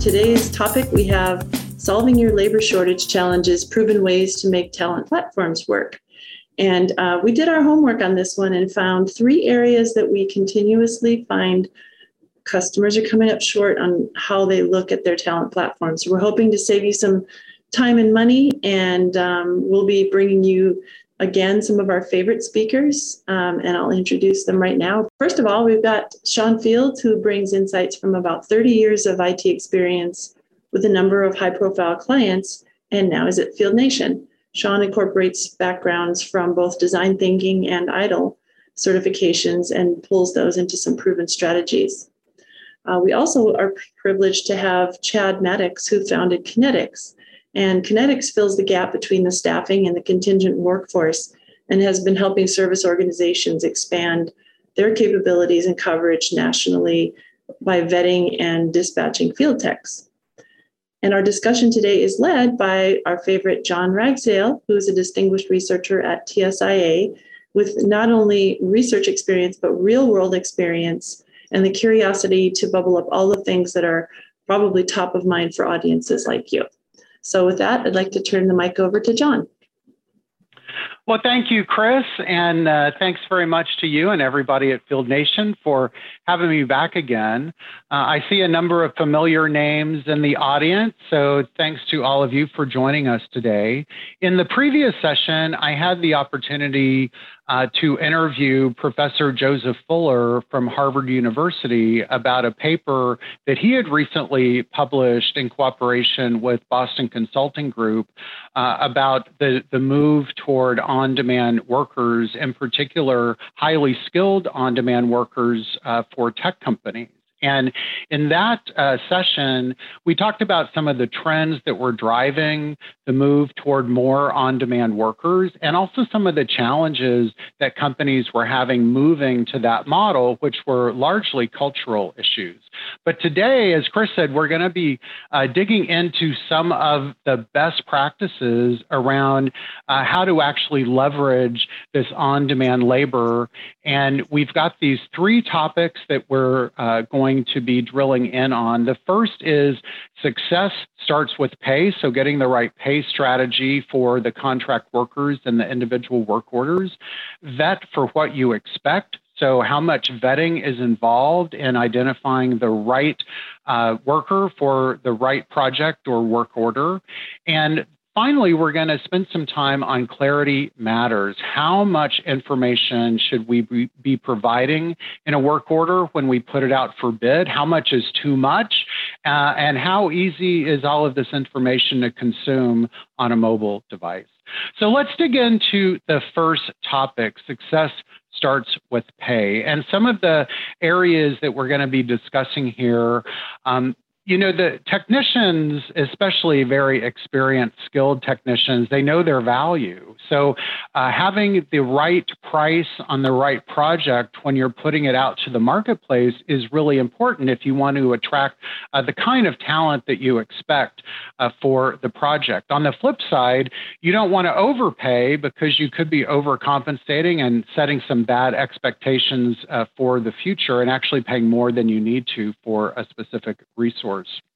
Today's topic we have solving your labor shortage challenges, proven ways to make talent platforms work. And uh, we did our homework on this one and found three areas that we continuously find customers are coming up short on how they look at their talent platforms. We're hoping to save you some time and money, and um, we'll be bringing you again some of our favorite speakers, um, and I'll introduce them right now. First of all, we've got Shawn Fields, who brings insights from about 30 years of IT experience with a number of high profile clients, and now is at Field Nation. Shawn incorporates backgrounds from both design thinking and ITIL certifications and pulls those into some proven strategies. Uh, we also are privileged to have Chad Mattix, who founded Kinettix, and Kinettix fills the gap between the staffing and the contingent workforce and has been helping service organizations expand their capabilities and coverage nationally by vetting and dispatching field techs. And our discussion today is led by our favorite John Ragsdale, who is a distinguished researcher at TSIA with not only research experience, but real world experience and the curiosity to bubble up all the things that are probably top of mind for audiences like you. So, with that, I'd like to turn the mic over to John. Well, thank you, Chris, and uh, thanks very much to you and everybody at Field Nation for having me back again. Uh, I see a number of familiar names in the audience, so thanks to all of you for joining us today. In the previous session, I had the opportunity uh, to interview Professor Joseph Fuller from Harvard University about a paper that he had recently published in cooperation with Boston Consulting Group uh, about the, the move toward on demand workers, in particular, highly skilled on demand workers uh, for tech companies. And in that uh, session, we talked about some of the trends that were driving the move toward more on demand workers and also some of the challenges that companies were having moving to that model, which were largely cultural issues. But today, as Chris said, we're going to be uh, digging into some of the best practices around uh, how to actually leverage this on demand labor. And we've got these three topics that we're uh, going to be drilling in on. The first is success starts with pay, so getting the right pay strategy for the contract workers and the individual work orders. Vet for what you expect. So, how much vetting is involved in identifying the right uh, worker for the right project or work order? And finally, we're going to spend some time on clarity matters. How much information should we be, providing in a work order when we put it out for bid? How much is too much? Uh, and how easy is all of this information to consume on a mobile device? So let's dig into the first topic success starts with pay. And some of the areas that we're going to be discussing here um, you know the technicians especially very experienced skilled technicians they know their value. So uh, having the right price on the right project when you're putting it out to the marketplace is really important if you want to attract uh, the kind of talent that you expect uh, for the project. On the flip side you don't want to overpay because you could be overcompensating and setting some bad expectations uh, for the future and actually paying more than you need to for a specific resource hours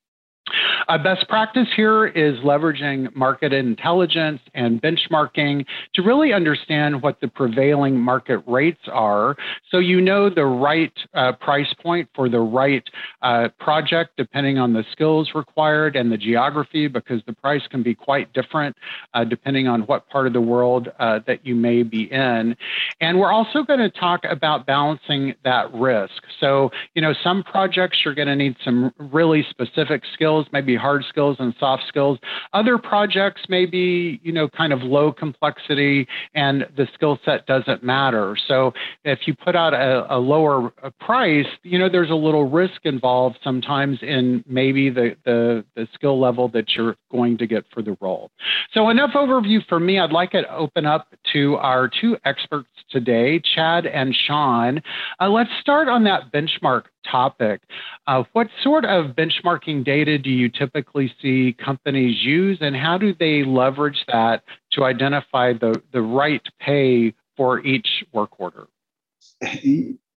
a best practice here is leveraging market intelligence and benchmarking to really understand what the prevailing market rates are so you know the right uh, price point for the right uh, project depending on the skills required and the geography because the price can be quite different uh, depending on what part of the world uh, that you may be in. And we're also going to talk about balancing that risk. So, you know, some projects you're going to need some really specific skills, maybe be hard skills and soft skills. Other projects may be, you know, kind of low complexity and the skill set doesn't matter. So if you put out a, a lower price, you know, there's a little risk involved sometimes in maybe the, the, the skill level that you're going to get for the role. So enough overview for me. I'd like to open up to our two experts today, Chad and Shawn. Uh, let's start on that benchmark topic. Uh, what sort of benchmarking data do you typically see companies use, and how do they leverage that to identify the, the right pay for each work order?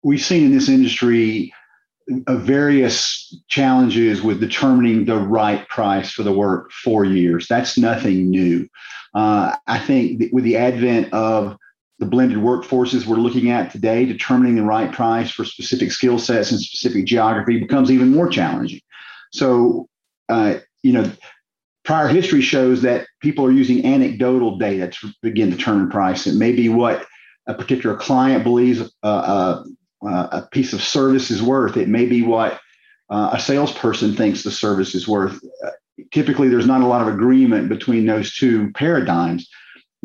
We've seen in this industry uh, various challenges with determining the right price for the work for years. That's nothing new. Uh, I think with the advent of the blended workforces we're looking at today, determining the right price for specific skill sets and specific geography becomes even more challenging. So, uh, you know, prior history shows that people are using anecdotal data to begin to determine price. It may be what a particular client believes uh, uh, uh, a piece of service is worth. It may be what uh, a salesperson thinks the service is worth. Uh, typically, there's not a lot of agreement between those two paradigms.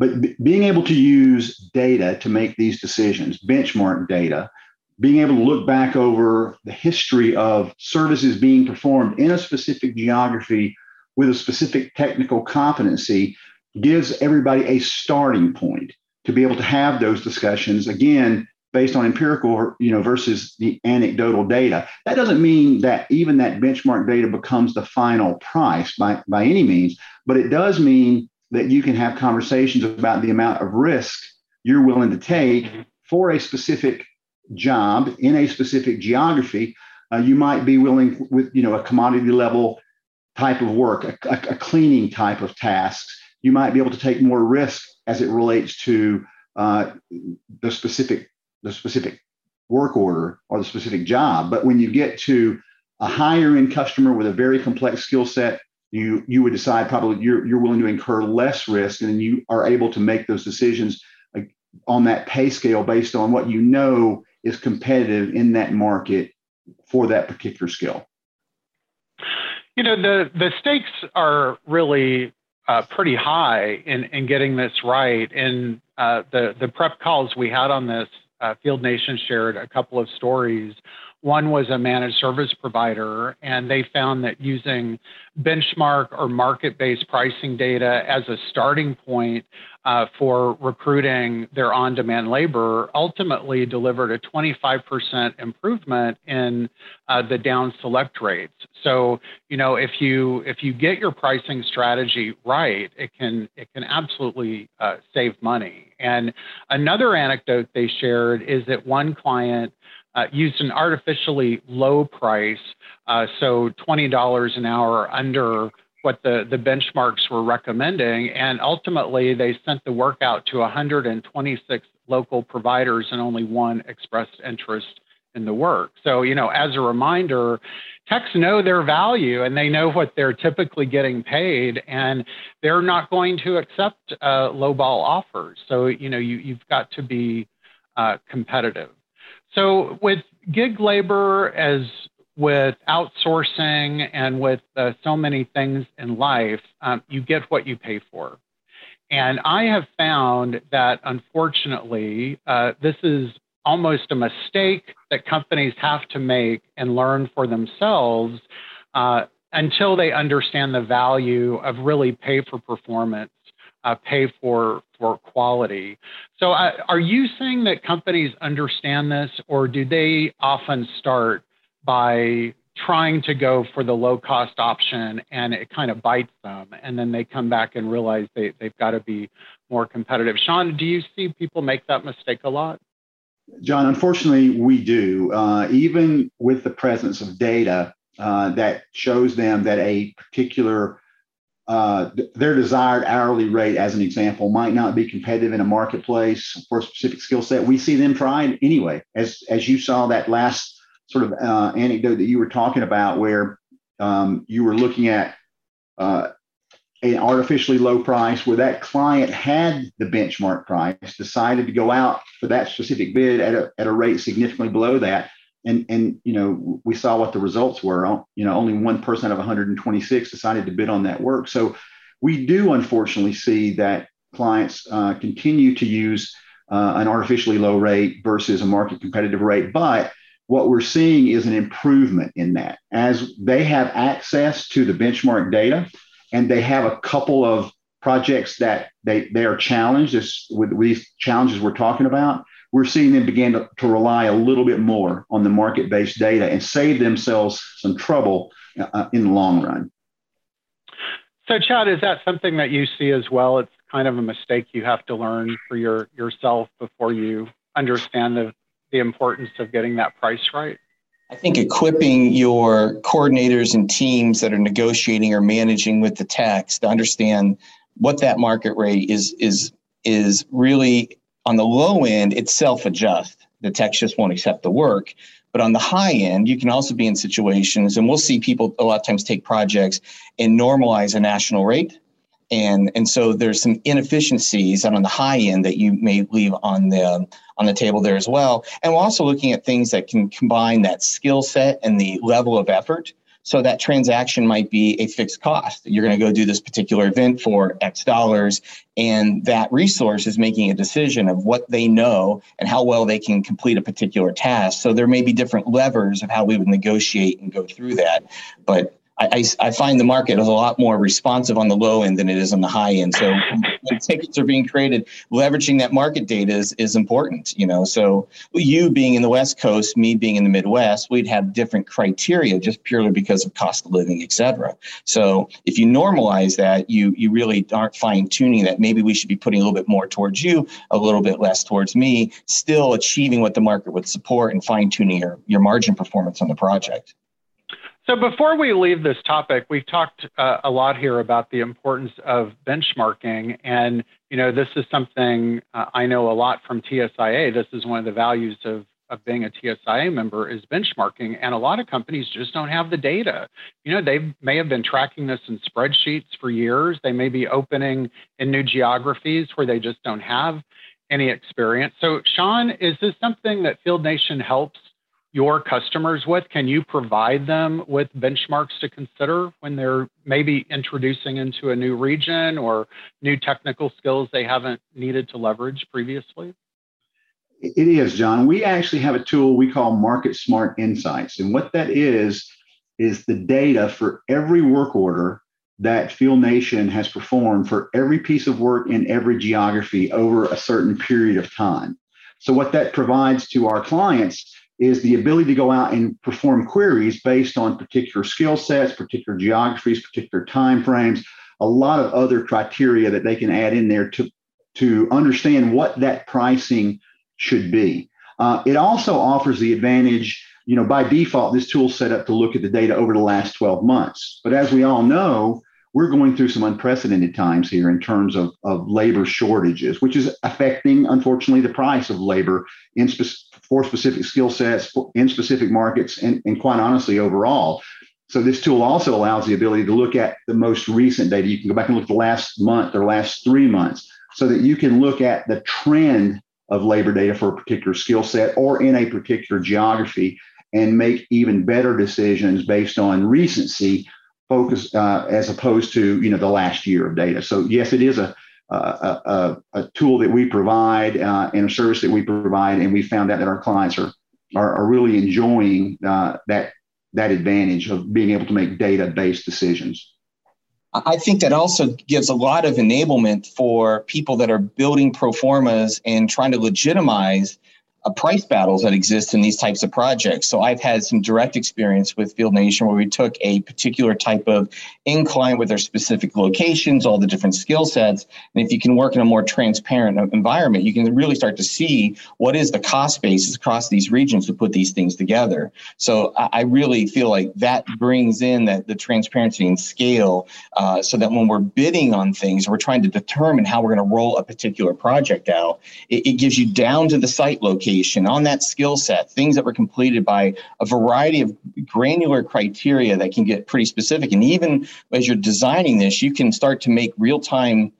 But b- being able to use data to make these decisions, benchmark data, being able to look back over the history of services being performed in a specific geography with a specific technical competency gives everybody a starting point to be able to have those discussions again based on empirical you know versus the anecdotal data. That doesn't mean that even that benchmark data becomes the final price by by any means but it does mean that you can have conversations about the amount of risk you're willing to take mm-hmm. for a specific job in a specific geography uh, you might be willing with you know a commodity level type of work, a, a, cleaning type of tasks, you might be able to take more risk as it relates to uh, the specific the specific work order or the specific job. But when you get to a higher end customer with a very complex skill set, you you would decide probably you're you're willing to incur less risk, and you are able to make those decisions on that pay scale based on what you know is competitive in that market for that particular skill. You know, the, the stakes are really uh, pretty high in, in getting this right. In uh, the, the prep calls we had on this, uh, Field Nation shared a couple of stories. One was a managed service provider, and they found that using benchmark or market based pricing data as a starting point uh, for recruiting their on demand labor ultimately delivered a 25% improvement in uh, the down select rates. So, you know, if you if you get your pricing strategy right, it can it can absolutely uh, save money. And another anecdote they shared is that one client uh, used an artificially low price, uh, so $20 an hour under what the, the benchmarks were recommending. And ultimately, they sent the work out to 126 local providers, and only one expressed interest in the work. So, you know, as a reminder, techs know their value and they know what they're typically getting paid, and they're not going to accept uh, lowball offers. So, you know, you, you've got to be uh, competitive. So, with gig labor as with outsourcing and with uh, so many things in life, um, you get what you pay for. And I have found that unfortunately, uh, this is almost a mistake that companies have to make and learn for themselves uh, until they understand the value of really pay for performance, uh, pay for for quality. So, uh, are you saying that companies understand this, or do they often start by trying to go for the low cost option and it kind of bites them and then they come back and realize they, they've got to be more competitive? Shawn do you see people make that mistake a lot? John unfortunately we do. Uh, even with the presence of data uh, that shows them that a particular uh, their desired hourly rate, as an example, might not be competitive in a marketplace for a specific skill set. We see them trying anyway, as as you saw that last sort of uh, anecdote that you were talking about where um, you were looking at uh, an artificially low price where that client had the benchmark price, decided to go out for that specific bid at a, at a rate significantly below that. And, and you know we saw what the results were. You know only one person of 126 decided to bid on that work. So we do unfortunately see that clients uh, continue to use uh, an artificially low rate versus a market competitive rate, but what we're seeing is an improvement in that as they have access to the benchmark data and they have a couple of projects that they, they are challenged with these challenges we're talking about we're seeing them begin to, to rely a little bit more on the market-based data and save themselves some trouble uh, in the long run so chad is that something that you see as well it's kind of a mistake you have to learn for your yourself before you understand the the importance of getting that price right? I think equipping your coordinators and teams that are negotiating or managing with the tax to understand what that market rate is is is really on the low end, it self adjusts. The techs just won't accept the work. But on the high end, you can also be in situations, and we'll see people a lot of times take projects and normalize a national rate. And, and so there's some inefficiencies on the high end that you may leave on the on the table there as well. And we're also looking at things that can combine that skill set and the level of effort so that transaction might be a fixed cost. You're going to go do this particular event for X dollars, and that resource is making a decision of what they know and how well they can complete a particular task. So there may be different levers of how we would negotiate and go through that. But I, I, find the market is a lot more responsive on the low end than it is on the high end. So when tickets are being created, leveraging that market data is, is important. You know, so you being in the West Coast, me being in the Midwest, we'd have different criteria just purely because of cost of living, et cetera. So if you normalize that, you you really aren't fine tuning that. Maybe we should be putting a little bit more towards you, a little bit less towards me, still achieving what the market would support and fine tuning your your margin performance on the project. So before we leave this topic, we've talked uh, a lot here about the importance of benchmarking, and you know this is something uh, I know a lot from TSIA. This is one of the values of of being a TSIA member is benchmarking, and a lot of companies just don't have the data. You know, they may have been tracking this in spreadsheets for years. They may be opening in new geographies where they just don't have any experience. So, Sean, is this something that Field Nation helps your customers with? Can you provide them with benchmarks to consider when they're maybe introducing into a new region or new technical skills they haven't needed to leverage previously? It is, John. We actually have a tool we call Market Smart Insights. And what that is, is the data for every work order that Field Nation has performed for every piece of work in every geography over a certain period of time. So, what that provides to our clients is the ability to go out and perform queries based on particular skill sets, particular geographies, particular time frames, a lot of other criteria that they can add in there to, to understand what that pricing should be. Uh, it also offers the advantage, you know, by default, this tool set up to look at the data over the last 12 months. But as we all know, we're going through some unprecedented times here in terms of, of labor shortages, which is affecting, unfortunately, the price of labor in spe- for specific skill sets in specific markets, and, and quite honestly, overall. So this tool also allows the ability to look at the most recent data. You can go back and look at the last month or last three months so that you can look at the trend of labor data for a particular skill set or in a particular geography and make even better decisions based on recency focus uh, as opposed to you know the last year of data. So yes, it is a a, a, tool that we provide uh, and a service that we provide, and we found out that our clients are are, are really enjoying uh, that that advantage of being able to make data based decisions. I think that also gives a lot of enablement for people that are building pro formas and trying to legitimize uh, price battles that exist in these types of projects. So I've had some direct experience with Field Nation where we took a particular type of incline with their specific locations, all the different skill sets. And if you can work in a more transparent environment, you can really start to see what is the cost basis across these regions to put these things together. So I really feel like that brings in that the transparency and scale uh, so that when we're bidding on things, we're trying to determine how we're going to roll a particular project out. It, it gives you down to the site location education, on that skill set, things that were completed by a variety of granular criteria that can get pretty specific. And even as you're designing this, you can start to make real time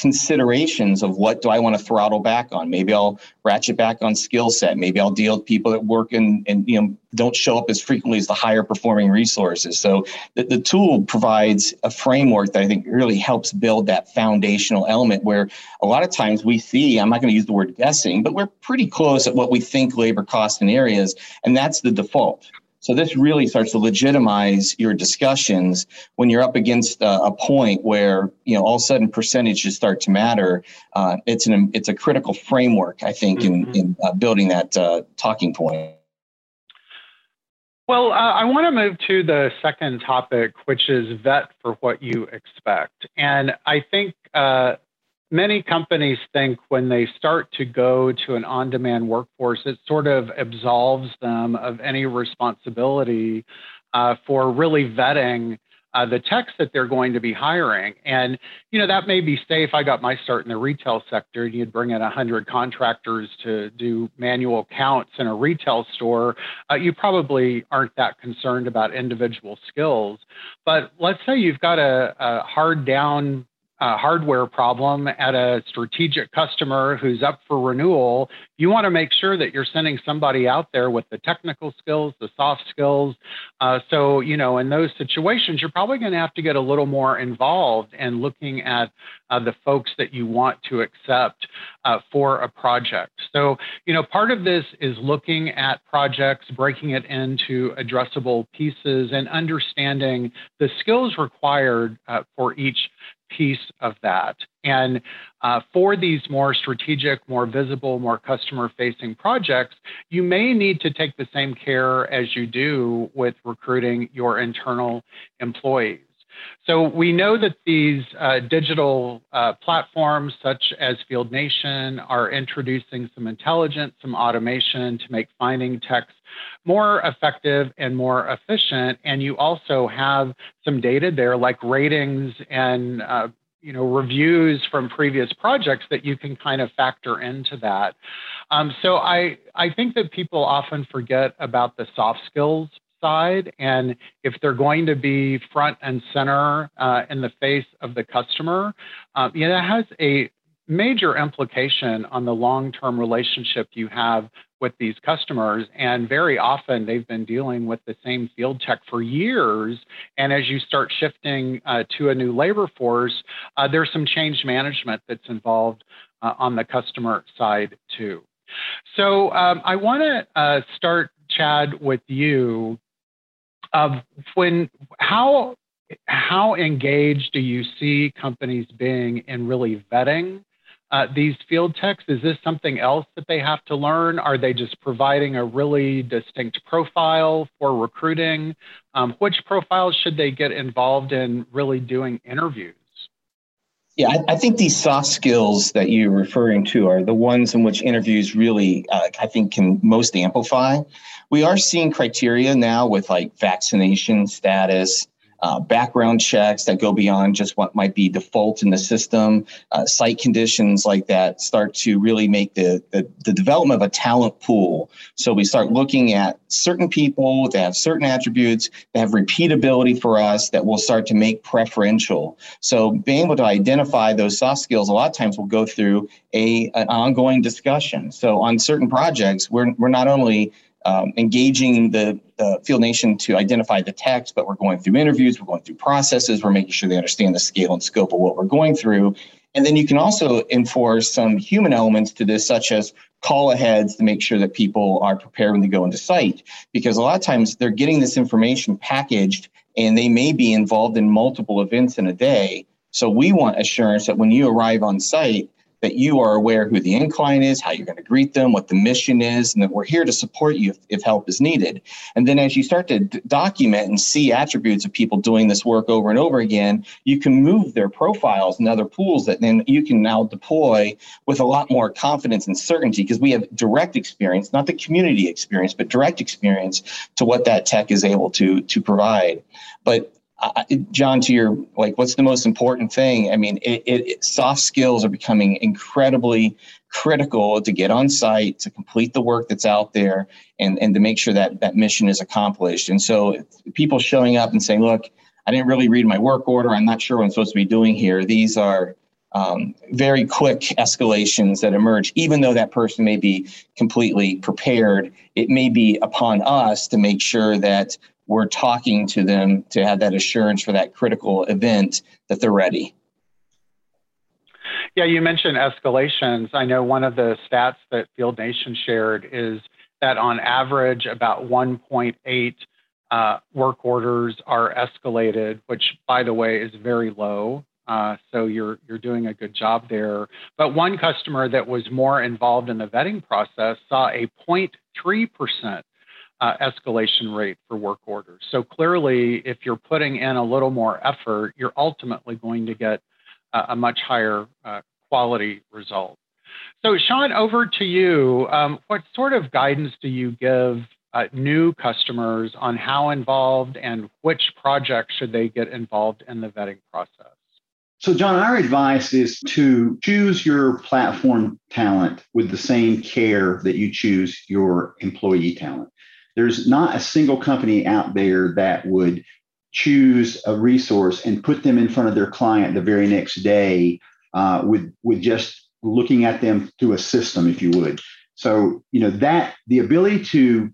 considerations of what do I want to throttle back on. Maybe I'll ratchet back on skill set. Maybe I'll deal with people that work and, and you know don't show up as frequently as the higher performing resources. So the, the tool provides a framework that I think really helps build that foundational element where a lot of times we see, I'm not going to use the word guessing, but we're pretty close at what we think labor cost in areas, and that's the default. So this really starts to legitimize your discussions when you're up against a, a point where you know all of a sudden percentages start to matter. Uh, it's an it's a critical framework, I think, mm-hmm. in in uh, building that uh, talking point. Well, uh, I want to move to the second topic, which is vet for what you expect, and I think uh, many companies think when they start to go to an on demand workforce, it sort of absolves them of any responsibility uh, for really vetting uh, the techs that they're going to be hiring. And, you know, that may be safe. I got my start in the retail sector, and you'd bring in 100 contractors to do manual counts in a retail store. Uh, you probably aren't that concerned about individual skills. But let's say you've got a, a hard down uh, hardware problem at a strategic customer who's up for renewal, you want to make sure that you're sending somebody out there with the technical skills, the soft skills. Uh, so, you know, in those situations, you're probably going to have to get a little more involved in looking at uh, the folks that you want to accept uh, for a project. So, you know, part of this is looking at projects, breaking it into addressable pieces, and understanding the skills required uh, for each piece of that. And uh, for these more strategic, more visible, more customer facing projects, you may need to take the same care as you do with recruiting your internal employees. So we know that these uh, digital uh, platforms, such as Field Nation, are introducing some intelligence, some automation to make finding techs more effective and more efficient. And you also have some data there, like ratings and uh, you know reviews from previous projects that you can kind of factor into that. Um, so I I think that people often forget about the soft skills side, and if they're going to be front and center uh, in the face of the customer, uh, you know, that has a major implication on the long-term relationship you have with these customers. And very often they've been dealing with the same field tech for years. And as you start shifting uh, to a new labor force, uh, there's some change management that's involved uh, on the customer side too. So um, I want to uh, start, Chad, with you. Of when how how engaged do you see companies being in really vetting uh, these field techs? Is this something else that they have to learn? Are they just providing a really distinct profile for recruiting? Um, which profiles should they get involved in really doing interviews? Yeah, I, I, think these soft skills that you're referring to are the ones in which interviews really, uh, I think, can most amplify. We are seeing criteria now with like vaccination status, uh, background checks that go beyond just what might be default in the system, uh, site conditions like that start to really make the, the, the, development of a talent pool. So we start looking at certain people that have certain attributes that have repeatability for us that will start to make preferential. So being able to identify those soft skills, a lot of times we'll go through a, an ongoing discussion. So on certain projects, we're, we're not only um, engaging the, the, Field Nation to identify the techs, but we're going through interviews, we're going through processes, we're making sure they understand the scale and scope of what we're going through. And then you can also enforce some human elements to this, such as call aheads to make sure that people are prepared when they go into site. Because a lot of times they're getting this information packaged and they may be involved in multiple events in a day. So we want assurance that when you arrive on site, that you are aware who the incline is, how you're going to greet them, what the mission is, and that we're here to support you if, if help is needed. And then as you start to d- document and see attributes of people doing this work over and over again, you can move their profiles and other pools that then you can now deploy with a lot more confidence and certainty because we have direct experience, not the community experience, but direct experience to what that tech is able to, to provide. But John, to your like, what's the most important thing? I mean, it, it, soft skills are becoming incredibly critical to get on site, to complete the work that's out there, and and to make sure that that mission is accomplished. And so, people showing up and saying, "Look, I didn't really read my work order. I'm not sure what I'm supposed to be doing here." These are um, very quick escalations that emerge, even though that person may be completely prepared. It may be upon us to make sure that we're talking to them to have that assurance for that critical event that they're ready. Yeah, you mentioned escalations. I know one of the stats that Field Nation shared is that on average, about 1.8 uh, work orders are escalated, which, by the way, is very low. Uh, so you're you're doing a good job there. But one customer that was more involved in the vetting process saw a 0.3 percent uh, escalation rate for work orders. So clearly, if you're putting in a little more effort, you're ultimately going to get uh, a much higher uh, quality result. So, Shawn, over to you. Um, what sort of guidance do you give uh, new customers on how involved and which projects should they get involved in the vetting process? So, John, our advice is to choose your platform talent with the same care that you choose your employee talent. There's not a single company out there that would choose a resource and put them in front of their client the very next day uh, with, with just looking at them through a system, if you would. So, you know, that the ability to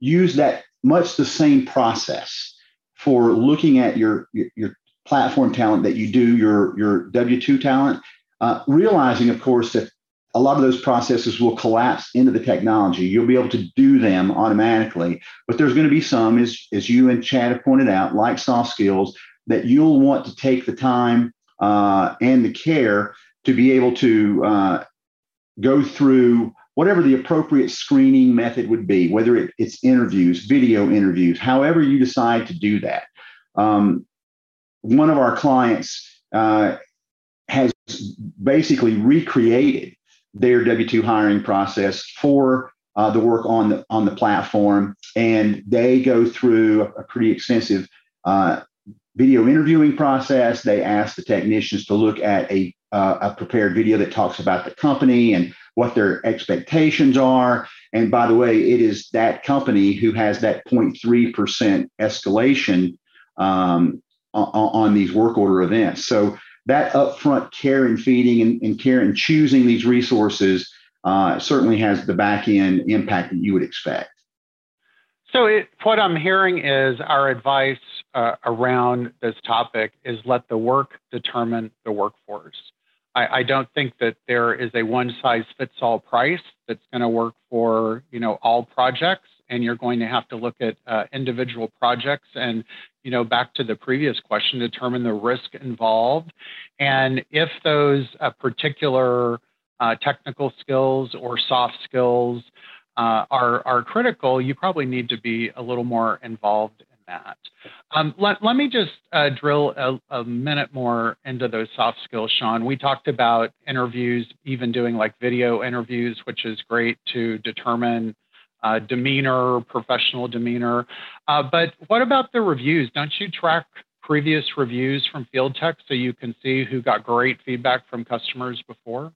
use that much the same process for looking at your, your, your platform talent that you do your, your W2 talent, uh, realizing, of course, that a lot of those processes will collapse into the technology. You'll be able to do them automatically, but there's going to be some, as, as you and Chad have pointed out, like soft skills, that you'll want to take the time uh, and the care to be able to uh, go through whatever the appropriate screening method would be, whether it, it's interviews, video interviews, however you decide to do that. Um, one of our clients uh, has basically recreated their W2 hiring process for uh, the work on the on the platform, and they go through a, pretty extensive uh, video interviewing process. They ask the technicians to look at a uh, a prepared video that talks about the company and what their expectations are. And by the way, it is that company who has that 0.3% escalation um, on, on, these work order events. So that upfront care and feeding and, and care and choosing these resources uh, certainly has the back end impact that you would expect. So, it, what I'm hearing is our advice uh, around this topic is let the work determine the workforce. I, I don't think that there is a one size fits all price that's going to work for you know all projects, and you're going to have to look at uh, individual projects and you know back to the previous question, determine the risk involved, and if those uh, particular uh, technical skills or soft skills uh, are are critical, you probably need to be a little more involved in that. Um, let, let me just uh, drill a, a, minute more into those soft skills, Shawn. We talked about interviews, even doing like video interviews, which is great to determine uh, demeanor, professional demeanor. Uh, but what about the reviews? Don't you track previous reviews from Field Tech so you can see who got great feedback from customers before?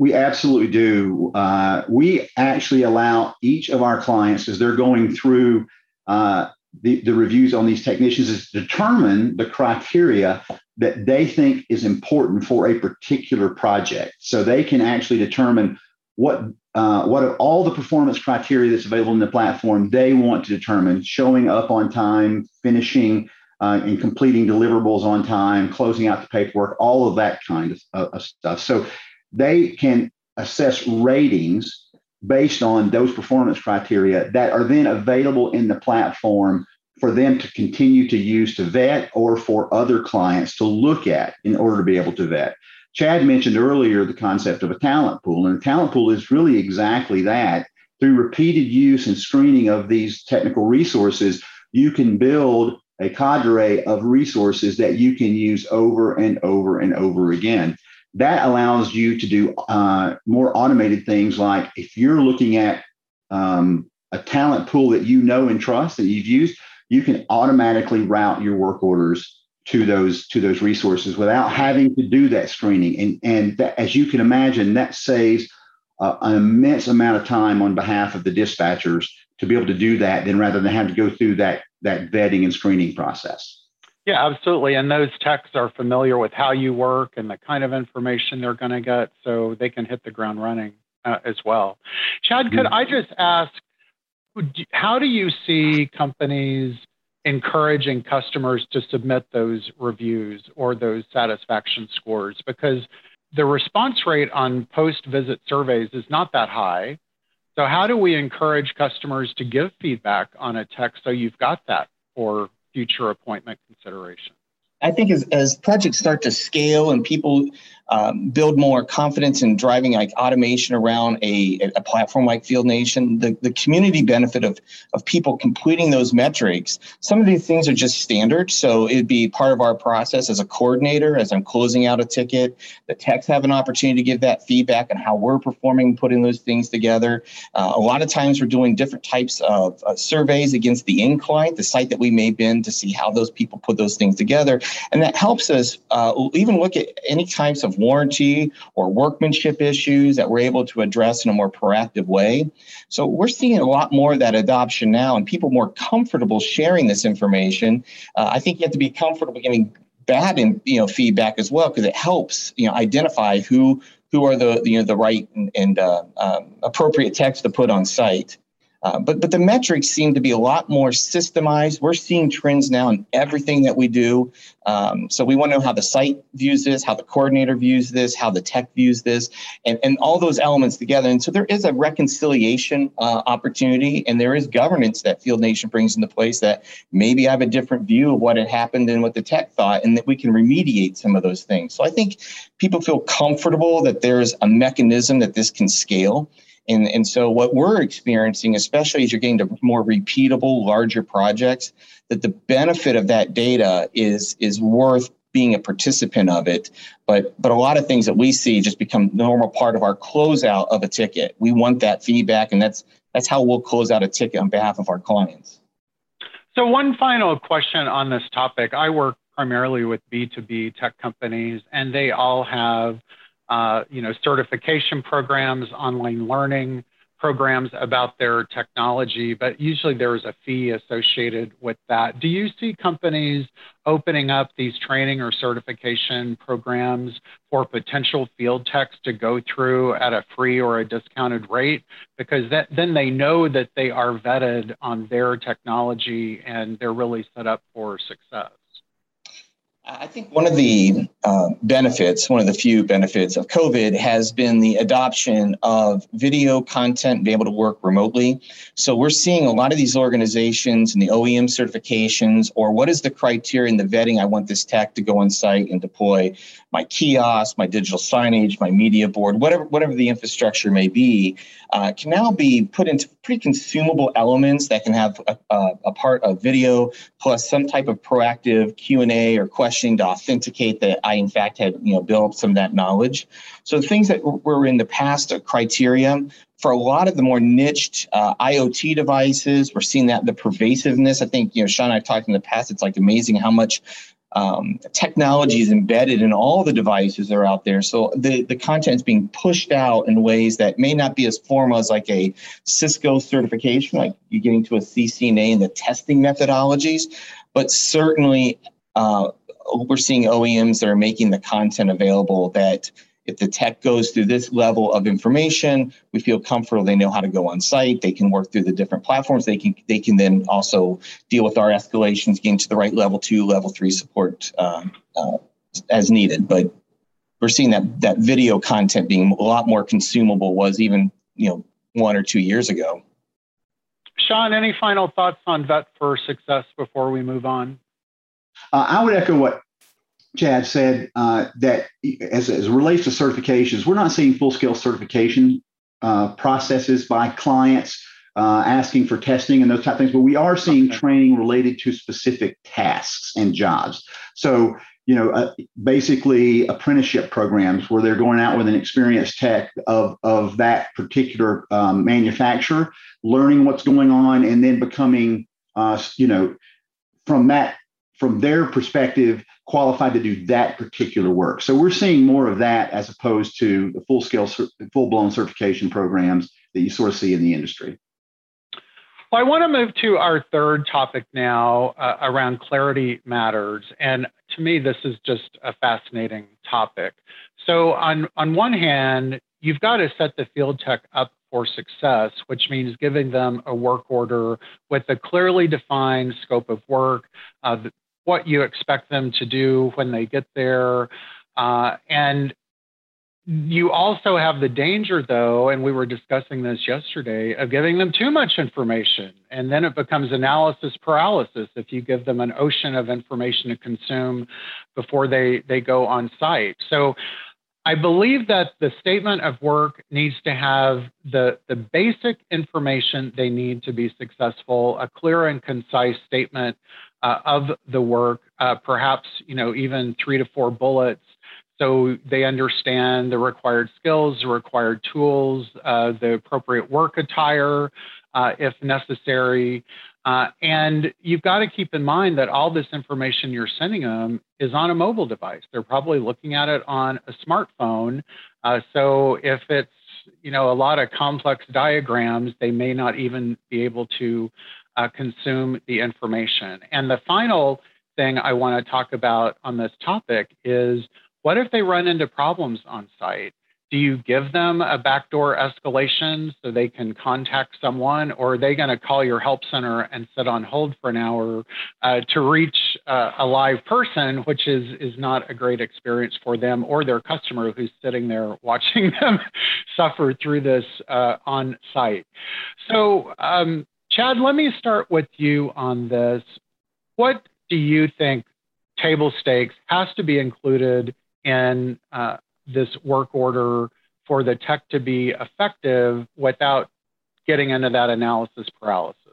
We absolutely do. Uh, we actually allow each of our clients as they're going through uh, the, the reviews on these technicians is determine the criteria that they think is important for a particular project. So they can actually determine what uh, what are all the performance criteria that's available in the platform they want to determine showing up on time, finishing uh, and completing deliverables on time, closing out the paperwork, all of that kind of, uh, of stuff. So they can assess ratings based on those performance criteria that are then available in the platform for them to continue to use to vet or for other clients to look at in order to be able to vet. Chad mentioned earlier the concept of a talent pool, and a talent pool is really exactly that. Through repeated use and screening of these technical resources, you can build a cadre of resources that you can use over and over and over again that allows you to do uh, more automated things like if you're looking at um, a talent pool that you know and trust that you've used you can automatically route your work orders to those to those resources without having to do that screening and and that, as you can imagine that saves uh, an immense amount of time on behalf of the dispatchers to be able to do that then rather than have to go through that that vetting and screening process yeah, absolutely. And those techs are familiar with how you work and the kind of information they're going to get, so they can hit the ground running uh, as well. Chad, could I just ask, how do you see companies encouraging customers to submit those reviews or those satisfaction scores? Because the response rate on post visit surveys is not that high. So, how do we encourage customers to give feedback on a tech so you've got that for future appointment consideration? I think as, as projects start to scale and people um, build more confidence in driving like automation around a, a platform like Field Nation, the, the community benefit of, of people completing those metrics. Some of these things are just standard. So it'd be part of our process as a coordinator, as I'm closing out a ticket. The techs have an opportunity to give that feedback on how we're performing, putting those things together. Uh, a lot of times we're doing different types of uh, surveys against the end client, the site that we may have been to see how those people put those things together. And that helps us uh, even look at any types of warranty or workmanship issues that we're able to address in a more proactive way. So we're seeing a lot more of that adoption now and people more comfortable sharing this information. Uh, I think you have to be comfortable giving bad in, you know feedback as well because it helps you know identify who who are the you know the right and, and uh, um, appropriate techs to put on site. Uh, but but the metrics seem to be a lot more systemized. We're seeing trends now in everything that we do. Um, so we want to know how the site views this, how the coordinator views this, how the tech views this, and, and all those elements together. And so there is a reconciliation uh, opportunity, and there is governance that Field Nation brings into place that maybe I have a different view of what had happened and what the tech thought, and that we can remediate some of those things. So I think people feel comfortable that there's a mechanism that this can scale. And, and so what we're experiencing, especially as you're getting to more repeatable, larger projects, that the benefit of that data is is worth being a participant of it. But but a lot of things that we see just become normal part of our closeout of a ticket. We want that feedback, and that's that's how we'll close out a ticket on behalf of our clients. So one final question on this topic. I work primarily with B2B tech companies, and they all have uh, you know, certification programs, online learning programs about their technology, but usually there is a fee associated with that. Do you see companies opening up these training or certification programs for potential field techs to go through at a free or a discounted rate? Because that, then they know that they are vetted on their technology and they're really set up for success. I think one of the uh, benefits, one of the few benefits of COVID has been the adoption of video content, be able to work remotely. So we're seeing a lot of these organizations and the OEM certifications, or what is the criteria in the vetting? I want this tech to go on site and deploy my kiosk, my digital signage, my media board, whatever whatever the infrastructure may be, uh, can now be put into pretty consumable elements that can have a, a, a part of video plus some type of proactive Q and A or questioning to authenticate that I in fact had you know built some of that knowledge. So things that were in the past a criteria for a lot of the more niched uh, IoT devices, we're seeing that the pervasiveness. I think you know Shawn and I talked in the past. It's like amazing how much um, technology is embedded in all the devices that are out there. So the, the content is being pushed out in ways that may not be as formal as like a Cisco certification, like you're getting to a CCNA and the testing methodologies, but certainly uh, we're seeing OEMs that are making the content available that if the tech goes through this level of information, we feel comfortable they know how to go on site. They can work through the different platforms. They can they can then also deal with our escalations, getting to the right level two, level three support um, uh, as needed. But we're seeing that that video content being a lot more consumable was even you know one or two years ago. Shawn, any final thoughts on Vet for Success before we move on? Uh, I would echo what Chad said uh, that as, as it relates to certifications, we're not seeing full scale certification uh, processes by clients uh, asking for testing and those type of things, but we are seeing okay. training related to specific tasks and jobs. So, you know, uh, basically apprenticeship programs where they're going out with an experienced tech of, of that particular um, manufacturer, learning what's going on, and then becoming, uh, you know, from that from their perspective qualified to do that particular work. So we're seeing more of that as opposed to the full scale, full blown certification programs that you sort of see in the industry. Well, I want to move to our third topic now uh, around clarity matters. And to me, this is just a fascinating topic. So, on, on one hand, you've got to set the field tech up for success, which means giving them a work order with a clearly defined scope of work, uh, what you expect them to do when they get there. Uh, and you also have the danger, though, and we were discussing this yesterday, of giving them too much information. And then it becomes analysis paralysis if you give them an ocean of information to consume before they, they go on site. So I believe that the statement of work needs to have the, the basic information they need to be successful, a clear and concise statement uh, of the work, uh, perhaps you know even three to four bullets so they understand the required skills, the required tools, uh, the appropriate work attire uh, if necessary. Uh, and you've got to keep in mind that all this information you're sending them is on a mobile device. They're probably looking at it on a smartphone. Uh, so if it's you know a lot of complex diagrams, they may not even be able to uh, consume the information. And the final thing I want to talk about on this topic is what if they run into problems on site? Do you give them a backdoor escalation so they can contact someone, or are they going to call your help center and sit on hold for an hour uh, to reach uh, a live person, which is is not a great experience for them or their customer who's sitting there watching them suffer through this uh, on site? So, um, Chad, let me start with you on this. What do you think table stakes has to be included in uh, this work order for the tech to be effective without getting into that analysis paralysis.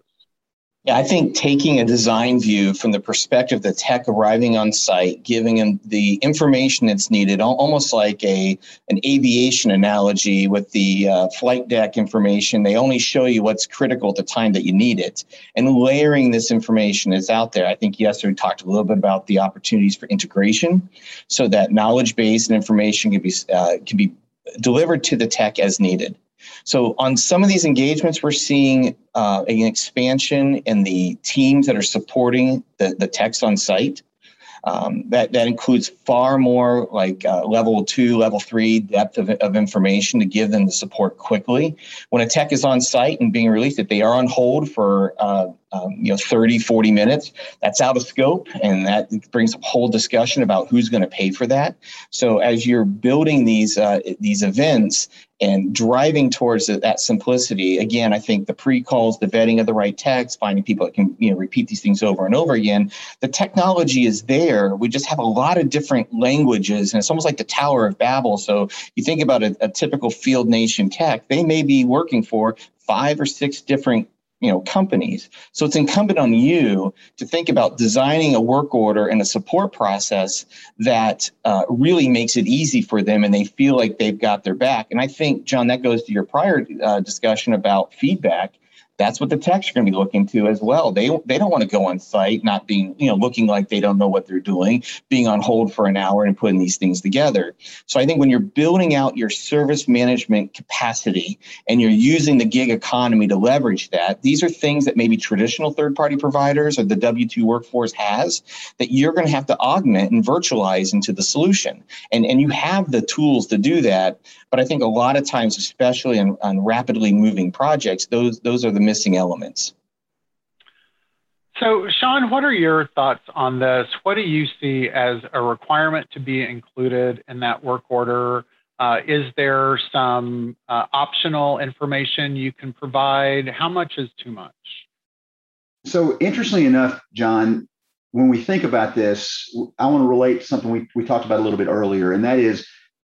Yeah, I think taking a design view from the perspective of the tech arriving on site, giving them the information that's needed, almost like a an aviation analogy with the uh, flight deck information. They only show you what's critical at the time that you need it, and layering this information is out there. I think yesterday we talked a little bit about the opportunities for integration, so that knowledge base and information can be uh, can be delivered to the tech as needed. So on some of these engagements, we're seeing uh, an expansion in the teams that are supporting the, the techs on site. Um, that that includes far more like uh, level two, level three depth of, of information to give them the support quickly. When a tech is on site and being released, if they are on hold for uh, um, you know 30 40 minutes that's out of scope and that brings a whole discussion about who's going to pay for that so as you're building these uh, these events and driving towards that simplicity. Again i think the pre-calls the vetting of the right techs finding people that can you know repeat these things over and over again the technology is there. We just have a lot of different languages and it's almost like the tower of babel. So you think about a, a typical Field Nation tech they may be working for five or six different you know companies. So it's incumbent on you to think about designing a work order and a support process that uh, really makes it easy for them and they feel like they've got their back. And i think john that goes to your prior uh, discussion about feedback that's what the techs are going to be looking to as well. They they don't want to go on site, not being you know looking like they don't know what they're doing, being on hold for an hour and putting these things together. So I think when you're building out your service management capacity and you're using the gig economy to leverage that, these are things that maybe traditional third party providers or the W two workforce has that you're going to have to augment and virtualize into the solution. And and you have the tools to do that. But I think a lot of times, especially on, on rapidly moving projects, those those are the missing elements. So, Shawn, what are your thoughts on this? What do you see as a requirement to be included in that work order? Uh, is there some uh, optional information you can provide? How much is too much? So, interestingly enough, John, when we think about this, I want to relate something we, we talked about a little bit earlier, and that is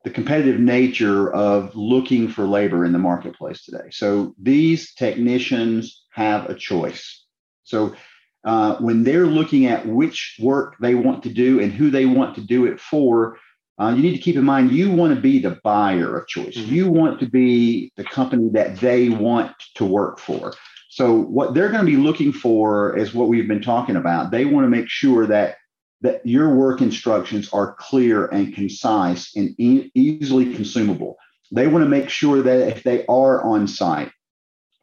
the competitive nature of looking for labor in the marketplace today. So these technicians have a choice. So uh, when they're looking at which work they want to do and who they want to do it for, uh, you need to keep in mind you want to be the buyer of choice. Mm-hmm. You want to be the company that they want to work for. So what they're going to be looking for is what we've been talking about. They want to make sure that that your work instructions are clear and concise and e- easily consumable. They want to make sure that if they are on site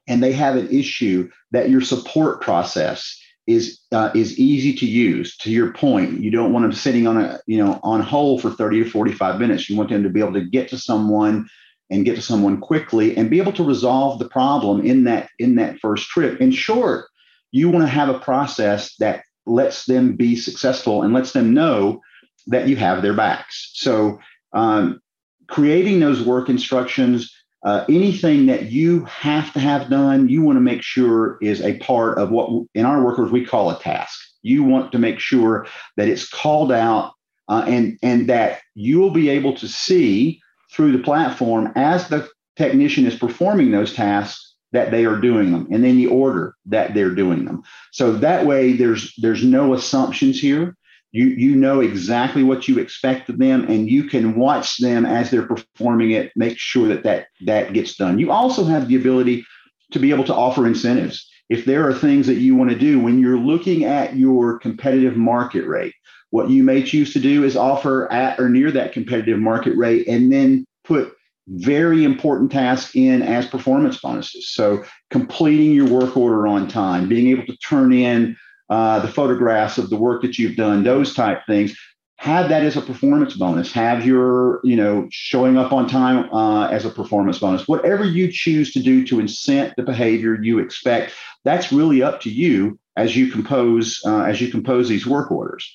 and they have an issue, that your support process is uh, is easy to use. To your point, you don't want them sitting on a you know on hold for 30 to 45 minutes. You want them to be able to get to someone and get to someone quickly and be able to resolve the problem in that in that first trip. In short, you want to have a process that lets them be successful and lets them know that you have their backs. So, um, creating those work instructions, uh, anything that you have to have done, you want to make sure is a part of what in our workers we call a task. You want to make sure that it's called out uh, and and that you will be able to see through the platform as the technician is performing those tasks that they are doing them and then the order that they're doing them. So that way there's there's no assumptions here. You you know exactly what you expect of them and you can watch them as they're performing it make sure that that that gets done. You also have the ability to be able to offer incentives. If there are things that you want to do when you're looking at your competitive market rate what you may choose to do is offer at or near that competitive market rate and then put very important task in as performance bonuses. So, completing your work order on time, being able to turn in uh, the photographs of the work that you've done, those type things. Have that as a performance bonus. Have your, you know, showing up on time uh, as a performance bonus. Whatever you choose to do to incent the behavior you expect, that's really up to you as you compose uh, as you compose these work orders.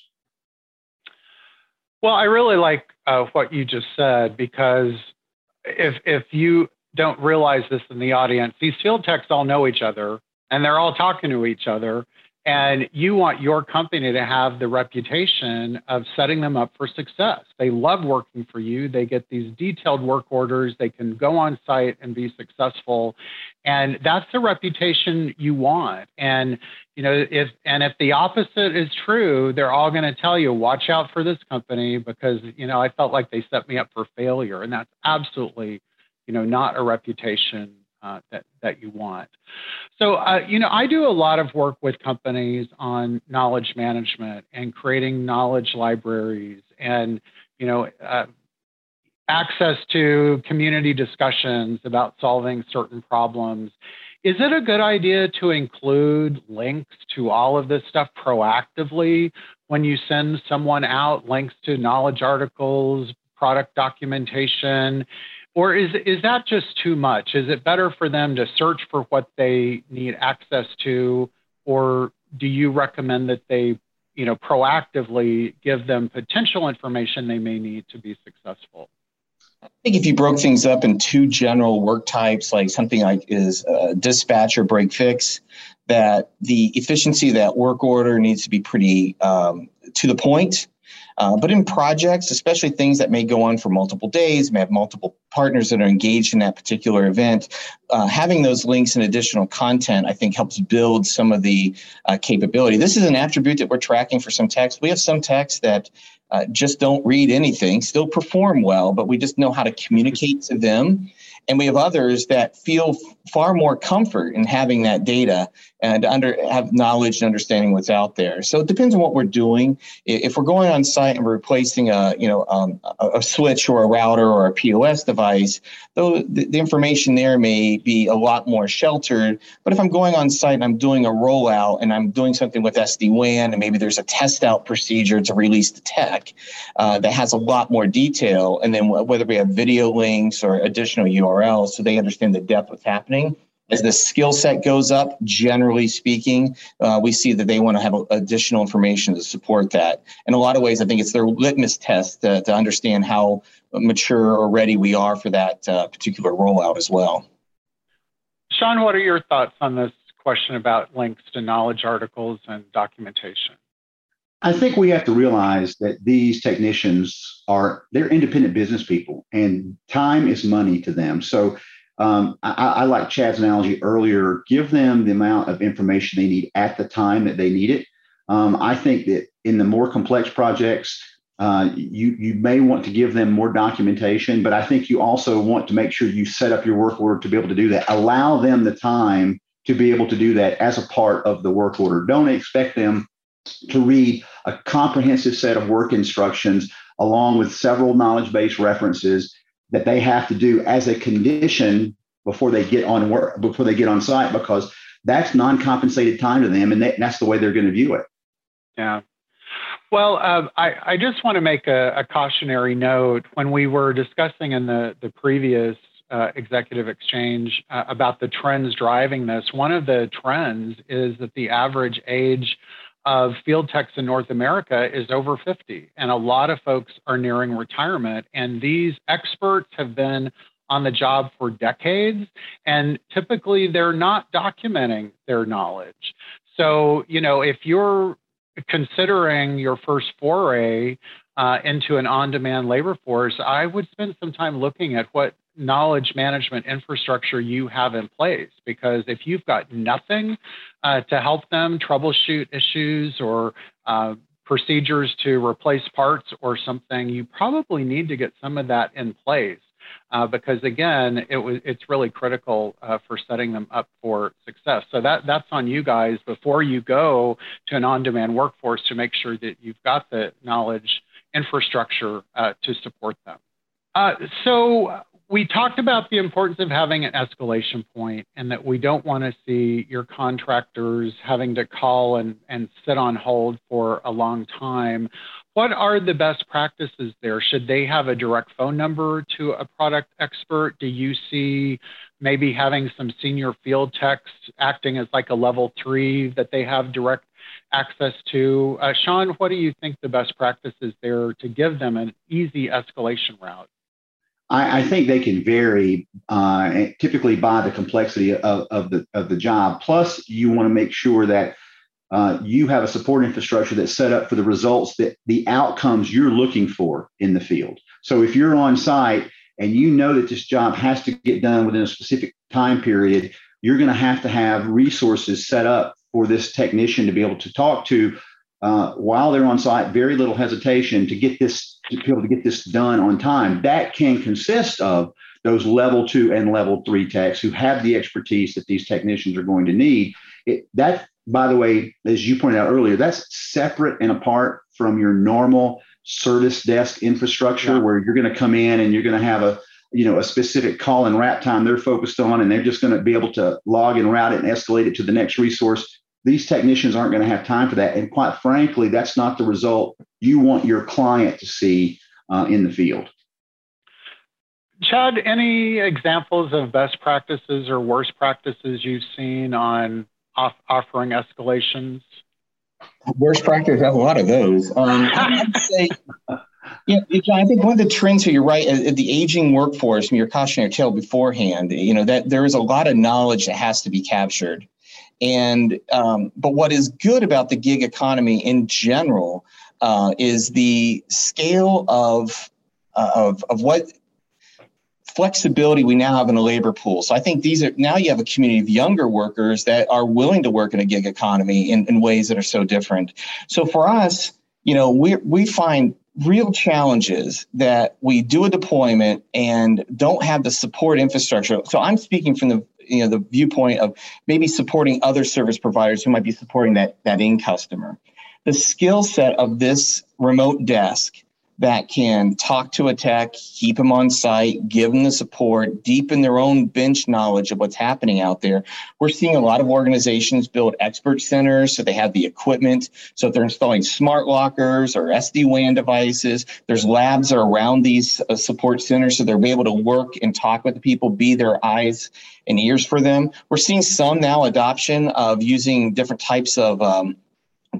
Well, I really like uh, what you just said because if if you don't realize this in the audience, these field techs all know each other and they're all talking to each other. And you want your company to have the reputation of setting them up for success. They love working for you. They get these detailed work orders. They can go on site and be successful. And that's the reputation you want. And, you know, if, and if the opposite is true, they're all going to tell you, watch out for this company because, you know, I felt like they set me up for failure. And that's absolutely, you know, not a reputation uh, that, that you want. So, uh, you know, I do a lot of work with companies on knowledge management and creating knowledge libraries and, you know, uh, access to community discussions about solving certain problems. Is it a good idea to include links to all of this stuff proactively when you send someone out links to knowledge articles, product documentation? Or is, is that just too much? Is it better for them to search for what they need access to? Or do you recommend that they you know, proactively give them potential information they may need to be successful? I think if you broke things up in two general work types, like something like is uh, dispatch or break fix, that the efficiency of that work order needs to be pretty um, to the point uh, but in projects, especially things that may go on for multiple days, may have multiple partners that are engaged in that particular event, uh, having those links and additional content, I think, helps build some of the uh, capability. This is an attribute that we're tracking for some techs. We have some techs that uh, just don't read anything, still perform well, but we just know how to communicate to them and we have others that feel far more comfort in having that data and under have knowledge and understanding what's out there. So it depends on what we're doing. If we're going on site and we're replacing a you know um, a, switch or a router or a POS device, though the, the, information there may be a lot more sheltered. But if I'm going on site and I'm doing a rollout and I'm doing something with SD WAN and maybe there's a test out procedure to release the tech uh, that has a lot more detail, and then whether we have video links or additional URLs, so they understand the depth of what's happening as the skill set goes up, generally speaking, uh, we see that they want to have additional information to support that. In a lot of ways, I think it's their litmus test to, to understand how mature or ready we are for that uh, particular rollout as well. Shawn, what are your thoughts on this question about links to knowledge articles and documentation? I think we have to realize that these technicians are they're independent business people and time is money to them. So um, I, I, like Chad's analogy earlier. Give them the amount of information they need at the time that they need it. Um, I think that in the more complex projects, uh, you you may want to give them more documentation, but I think you also want to make sure you set up your work order to be able to do that. Allow them the time to be able to do that as a part of the work order. Don't expect them to read a comprehensive set of work instructions along with several knowledge base references that they have to do as a condition before they get on work before they get on site because that's non-compensated time to them and that's the way they're going to view it. Yeah. Well uh, I, I just want to make a, a, cautionary note. When we were discussing in the, the previous uh, executive exchange uh, about the trends driving this one of the trends is that the average age of field techs in North America is over 50, and a lot of folks are nearing retirement. And these experts have been on the job for decades, and typically they're not documenting their knowledge. So, you know, if you're considering your first foray uh, into an on demand labor force, I would spend some time looking at what knowledge management infrastructure you have in place. Because if you've got nothing uh, to help them troubleshoot issues or uh, procedures to replace parts or something, you probably need to get some of that in place. Uh, because again, it was it's really critical uh, for setting them up for success. So that that's on you guys before you go to an on-demand workforce to make sure that you've got the knowledge infrastructure uh, to support them. Uh, so we talked about the importance of having an escalation point and that we don't want to see your contractors having to call and, and sit on hold for a long time. What are the best practices there? Should they have a direct phone number to a product expert? Do you see maybe having some senior field techs acting as like a level three that they have direct access to? Uh, Shawn, what do you think the best practice is there to give them an easy escalation route? I, I think they can vary, uh, typically by the complexity of, of the of the job. Plus, you want to make sure that uh, you have a support infrastructure that's set up for the results that the outcomes you're looking for in the field. So if you're on site and you know that this job has to get done within a specific time period, you're going to have to have resources set up for this technician to be able to talk to uh, while they're on site, very little hesitation to get this to be able to get this done on time. That can consist of those level two and level three techs who have the expertise that these technicians are going to need. It, that, by the way, as you pointed out earlier, that's separate and apart from your normal service desk infrastructure, yeah. where you're going to come in and you're going to have a you know a specific call and wrap time they're focused on, and they're just going to be able to log and route it and escalate it to the next resource these technicians aren't going to have time for that. And quite frankly, that's not the result you want your client to see uh, in the field. Chad, any examples of best practices or worst practices you've seen on off- offering escalations? Worst practice, I have a lot of those. Um, I'd say, yeah, I think one of the trends here, you're right, uh, the aging workforce, your cautionary tale beforehand, you know, that there is a lot of knowledge that has to be captured. And um, but what is good about the gig economy in general uh, is the scale of uh, of of what flexibility we now have in the labor pool. So I think these are now you have a community of younger workers that are willing to work in a gig economy in, in ways that are so different. So for us, you know, we we find real challenges that we do a deployment and don't have the support infrastructure. So I'm speaking from the you know the viewpoint of maybe supporting other service providers who might be supporting that that end customer. The skill set of this remote desk that can talk to a tech, keep them on site, give them the support, deepen their own bench knowledge of what's happening out there. We're seeing a lot of organizations build expert centers so they have the equipment. So if they're installing smart lockers or SD WAN devices, there's labs around these uh, support centers so they'll be able to work and talk with the people, be their eyes and ears for them. We're seeing some now adoption of using different types of um,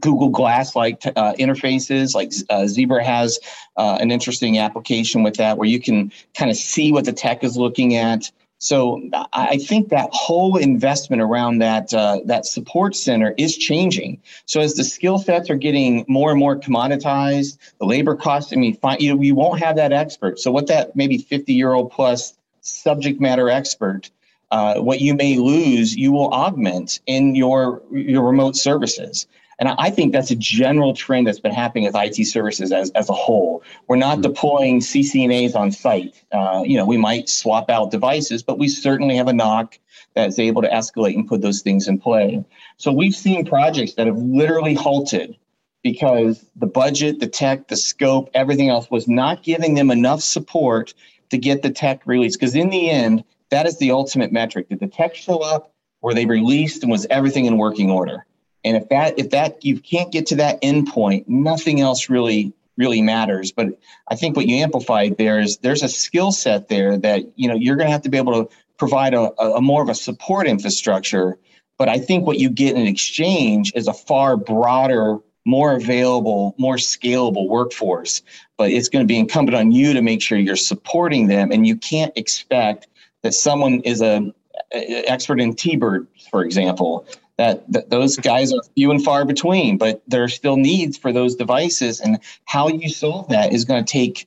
Google Glass like uh, interfaces, like uh, Zebra has uh, an interesting application with that where you can kind of see what the tech is looking at. So I think that whole investment around that uh, that support center is changing. So as the skill sets are getting more and more commoditized, the labor costs. I mean, you know, you won't have that expert. So what that maybe 50 year old plus subject matter expert uh, what you may lose, you will augment in your your remote services. And I think that's a general trend that's been happening with IT services as, as a whole. We're not mm-hmm. deploying CCNAs on site. Uh, you know, we might swap out devices, but we certainly have a NOC that's able to escalate and put those things in play. So we've seen projects that have literally halted because the budget, the tech, the scope, everything else was not giving them enough support to get the tech released. Because in the end, that is the ultimate metric. Did the tech show up? Were they released? And was everything in working order? And if that if that you can't get to that endpoint, nothing else really really matters. But I think what you amplified there is there's a skill set there that you know you're going to have to be able to provide a, a more of a support infrastructure But I think what you get in exchange is a far broader, more available, more scalable workforce. But it's going to be incumbent on you to make sure you're supporting them. And you can't expect that someone is a, a expert in T-Bird, for example, that, that those guys are few and far between, but there are still needs for those devices. And how you solve that is going to take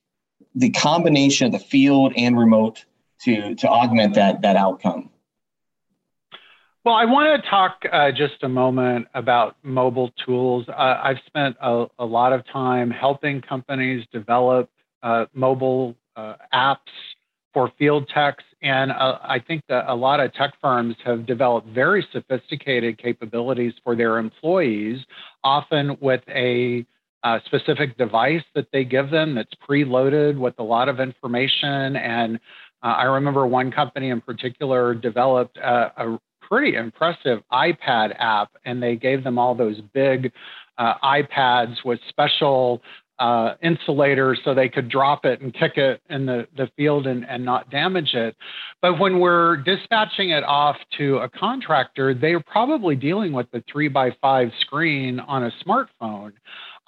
the combination of the field and remote to, to augment that, that outcome. Well, I want to talk uh, just a moment about mobile tools. Uh, I've spent a, a, lot of time helping companies develop uh, mobile uh, apps for field techs. And uh, I think that a lot of tech firms have developed very sophisticated capabilities for their employees, often with a uh, specific device that they give them that's preloaded with a lot of information. And uh, I remember one company in particular developed a, a, pretty impressive iPad app, and they gave them all those big uh, iPads with special uh, insulator so they could drop it and kick it in the, the field and, and not damage it. But when we're dispatching it off to a contractor, they're probably dealing with the three by five screen on a smartphone.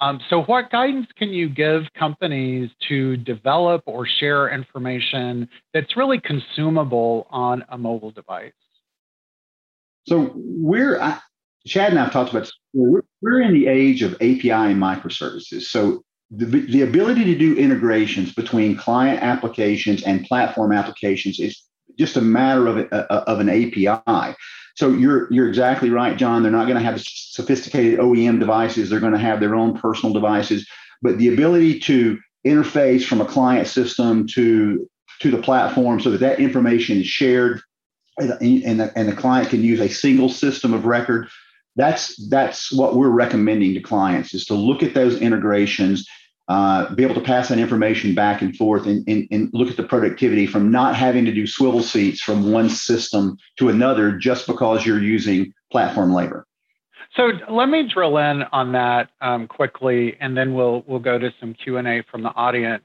Um, so, what guidance can you give companies to develop or share information that's really consumable on a mobile device? So, we're, I, Chad and I have talked about we're, we're in the age of API and microservices. So the, the ability to do integrations between client applications and platform applications is just a matter of, uh, of an API. So you're you're exactly right, John. They're not going to have sophisticated OEM devices. They're going to have their own personal devices. But the ability to interface from a client system to to the platform so that that information is shared and, and, the, and the client can use a single system of record that's that's what we're recommending to clients is to look at those integrations uh, be able to pass that information back and forth and, and, and, look at the productivity from not having to do swivel seats from one system to another just because you're using platform labor. So let me drill in on that um, quickly, and then we'll we'll go to some Q and A from the audience.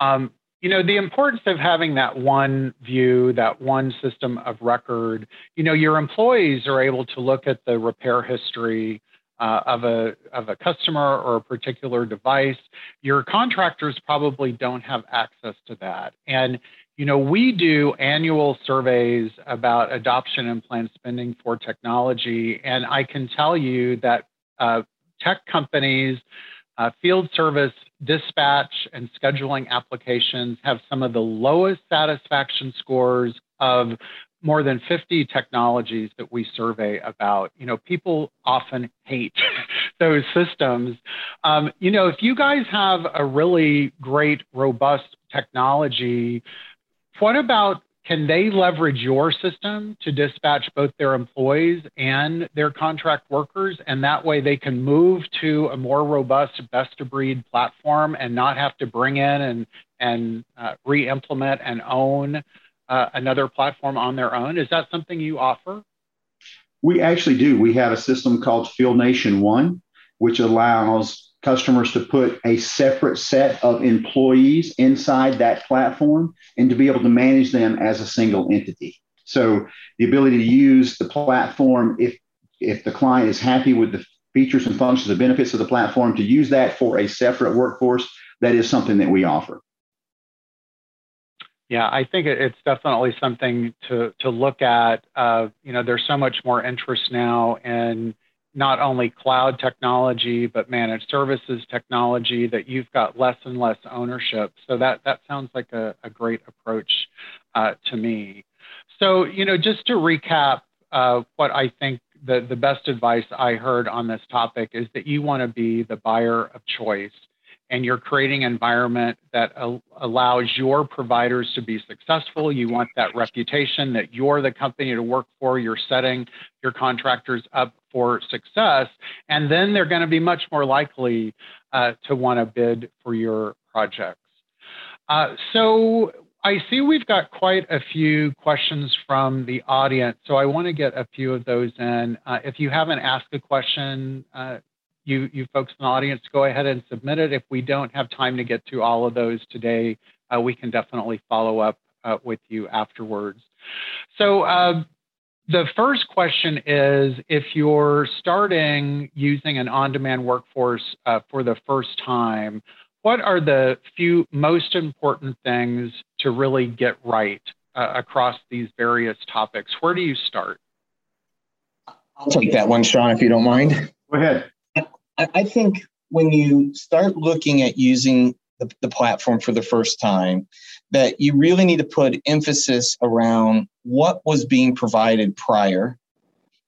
Um, you know, the importance of having that one view, that one system of record. You know, your employees are able to look at the repair history uh, of a of a customer or a particular device. Your contractors probably don't have access to that, and you know we do annual surveys about adoption and planned spending for technology, and I can tell you that uh, tech companies. Uh, field service dispatch and scheduling applications have some of the lowest satisfaction scores of more than 50 technologies that we survey about. You know, people often hate those systems. Um, you know, if you guys have a really great, robust technology, what about can they leverage your system to dispatch both their employees and their contract workers? And that way they can move to a more robust, best of breed platform and not have to bring in and, and uh, re implement and own uh, another platform on their own. Is that something you offer? We actually do. We have a system called Field Nation One, which allows customers to put a separate set of employees inside that platform and to be able to manage them as a single entity. So the ability to use the platform if if the client is happy with the features and functions, the benefits of the platform, to use that for a separate workforce, that is something that we offer. Yeah, I think it's definitely something to to look at. Uh, you know, there's so much more interest now in not only cloud technology but managed services technology that you've got less and less ownership. So that that sounds like a, a great approach uh, to me. So you know, just to recap, uh, what I think the the best advice I heard on this topic is that you want to be the buyer of choice and you're creating an environment that al- allows your providers to be successful. You want that reputation that you're the company to work for. You're setting your contractors up for success. And then they're going to be much more likely uh, to want to bid for your projects. Uh, so I see we've got quite a few questions from the audience. So I want to get a few of those in. Uh, if you haven't asked a question, uh, you, you folks in the audience go ahead and submit it. If we don't have time to get to all of those today, uh, we can definitely follow up uh, with you afterwards. So uh, the first question is if you're starting using an on demand workforce uh, for the first time, what are the few most important things to really get right uh, across these various topics? Where do you start? I'll take that one, Shawn, if you don't mind. Go ahead. I think when you start looking at using the, the platform for the first time, that you really need to put emphasis around what was being provided prior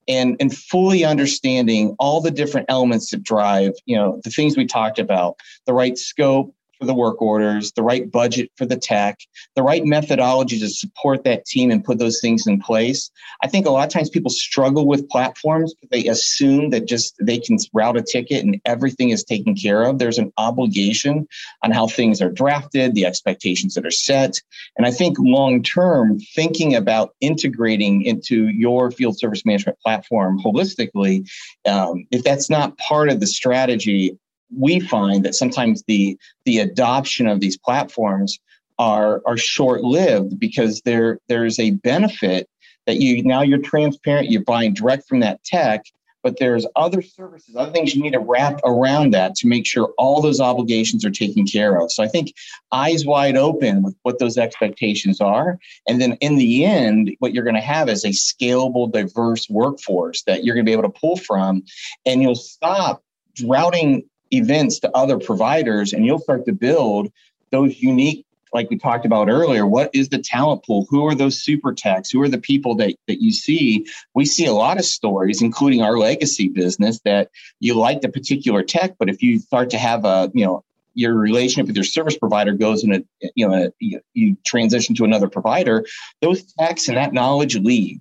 and and fully understanding all the different elements that drive you know the things we talked about the right scope for the work orders, the right budget for the tech, the right methodology to support that team and put those things in place. I think a lot of times people struggle with platforms. They assume that just they can route a ticket and everything is taken care of. There's an obligation on how things are drafted, the expectations that are set. And I think long term, thinking about integrating into your field service management platform holistically, um, if that's not part of the strategy, we find that sometimes the the adoption of these platforms are are short lived because there there's a benefit that you now you're transparent you're buying direct from that tech but there's other services other things you need to wrap around that to make sure all those obligations are taken care of. So i think eyes wide open with what those expectations are and then in the end what you're going to have is a scalable diverse workforce that you're going to be able to pull from and you'll stop routing events to other providers and you'll start to build those unique like we talked about earlier what is the talent pool? Who are those super techs? Who are the people that, that you see? We see a lot of stories including our legacy business that you like the particular tech but if you start to have a you know your relationship with your service provider goes in a you know a, you transition to another provider those techs and that knowledge leave.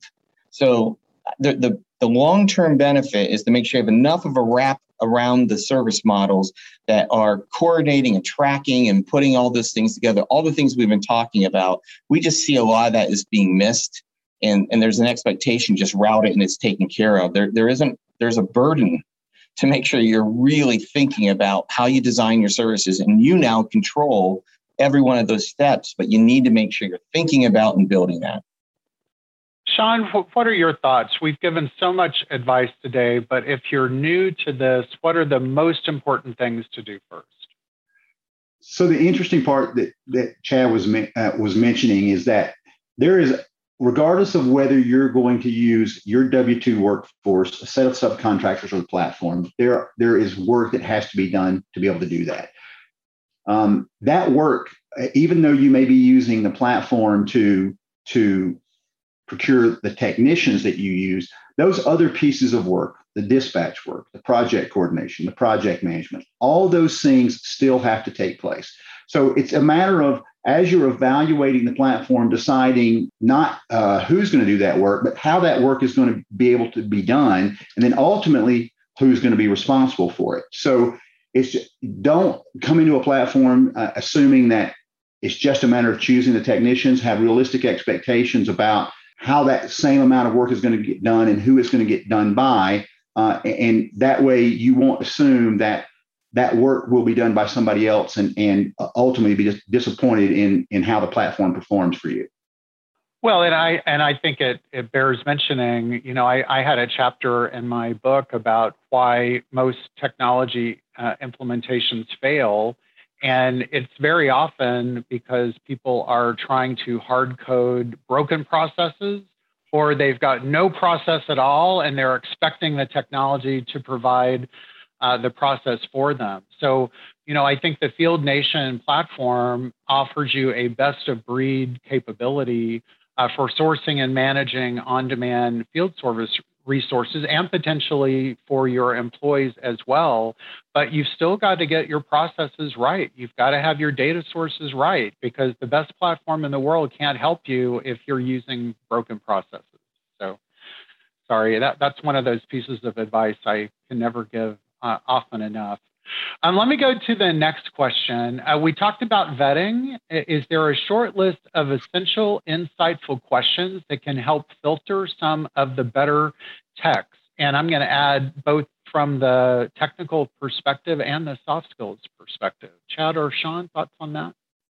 So the the, the long-term benefit is to make sure you have enough of a wrap around the service models that are coordinating and tracking and putting all those things together, all the things we've been talking about, we just see a lot of that is being missed. And, and there's an expectation just route it and it's taken care of. There, there isn't, there's a burden to make sure you're really thinking about how you design your services and you now control every one of those steps, but you need to make sure you're thinking about and building that. Shawn, what are your thoughts? We've given so much advice today, but if you're new to this, what are the most important things to do first? So the interesting part that that Chad was uh, was mentioning is that there is, regardless of whether you're going to use your W two workforce, a set of subcontractors, or the platform, there there is work that has to be done to be able to do that. Um, that work, even though you may be using the platform to to procure the technicians that you use, those other pieces of work, the dispatch work, the project coordination, the project management, all those things still have to take place. So it's a matter of as you're evaluating the platform, deciding not uh, who's going to do that work, but how that work is going to be able to be done, and then ultimately who's going to be responsible for it. So it's don't come into a platform uh, assuming that it's just a matter of choosing the technicians. Have realistic expectations about how that same amount of work is going to get done and who it's going to get done by. Uh, and that way you won't assume that that work will be done by somebody else and, and ultimately be disappointed in, in how the platform performs for you. Well, and I and I think it, it bears mentioning. You know, I, I had a chapter in my book about why most technology uh, implementations fail, and it's very often because people are trying to hard code broken processes or they've got no process at all and they're expecting the technology to provide uh, the process for them. So, you know, I think the Field Nation platform offers you a best of breed capability uh, for sourcing and managing on demand field service resources and potentially for your employees as well. But you've still got to get your processes right. You've got to have your data sources right because the best platform in the world can't help you if you're using broken processes. So, sorry, that, that's one of those pieces of advice I can never give uh, often enough. Um, let me go to the next question. Uh, we talked about vetting. Is there a short list of essential, insightful questions that can help filter some of the better techs? And I'm going to add both from the technical perspective and the soft skills perspective. Chad or Shawn, thoughts on that?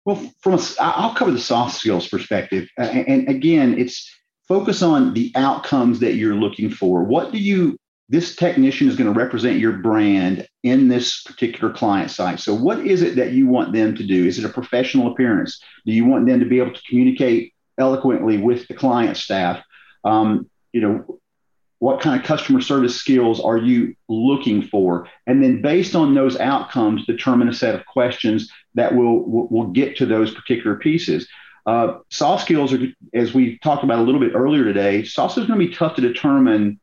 Well, from a, I'll cover the soft skills perspective. And again, it's focus on the outcomes that you're looking for. What do you this technician is going to represent your brand in this particular client site. So, what is it that you want them to do? Is it a professional appearance? Do you want them to be able to communicate eloquently with the client staff? Um, you know, what kind of customer service skills are you looking for? And then, based on those outcomes, determine a set of questions that will will, get to those particular pieces. Uh, soft skills are, as we talked about a little bit earlier today, soft skills are going to be tough to determine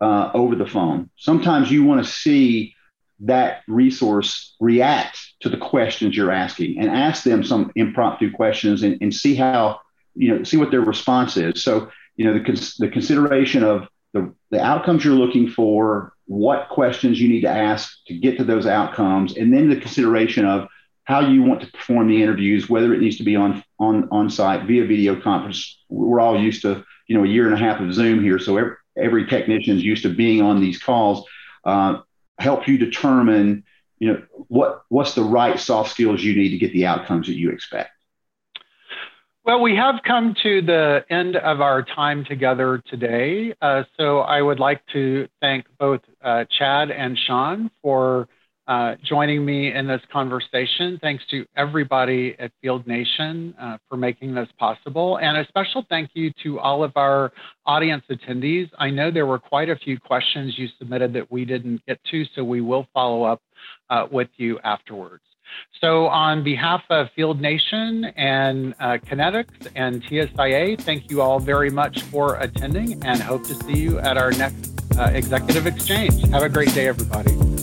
uh, over the phone. Sometimes you want to see that resource react to the questions you're asking and ask them some impromptu questions and, and see how, you know, see what their response is. So, you know, the, cons- the consideration of the, the outcomes you're looking for, what questions you need to ask to get to those outcomes, and then the consideration of how you want to perform the interviews, whether it needs to be on on on site via video conference. We're all used to you know a year and a half of Zoom here, so every, every technician is used to being on these calls. Uh, help you determine you know what what's the right soft skills you need to get the outcomes that you expect. Well, we have come to the end of our time together today. Uh, so I would like to thank both uh, Chad and Shawn for uh, joining me in this conversation. Thanks to everybody at Field Nation uh, for making this possible. And a special thank you to all of our audience attendees. I know there were quite a few questions you submitted that we didn't get to, so we will follow up uh, with you afterwards. So, on behalf of Field Nation and uh, Kinettix and TSIA, thank you all very much for attending and hope to see you at our next uh, executive exchange. Have a great day, everybody.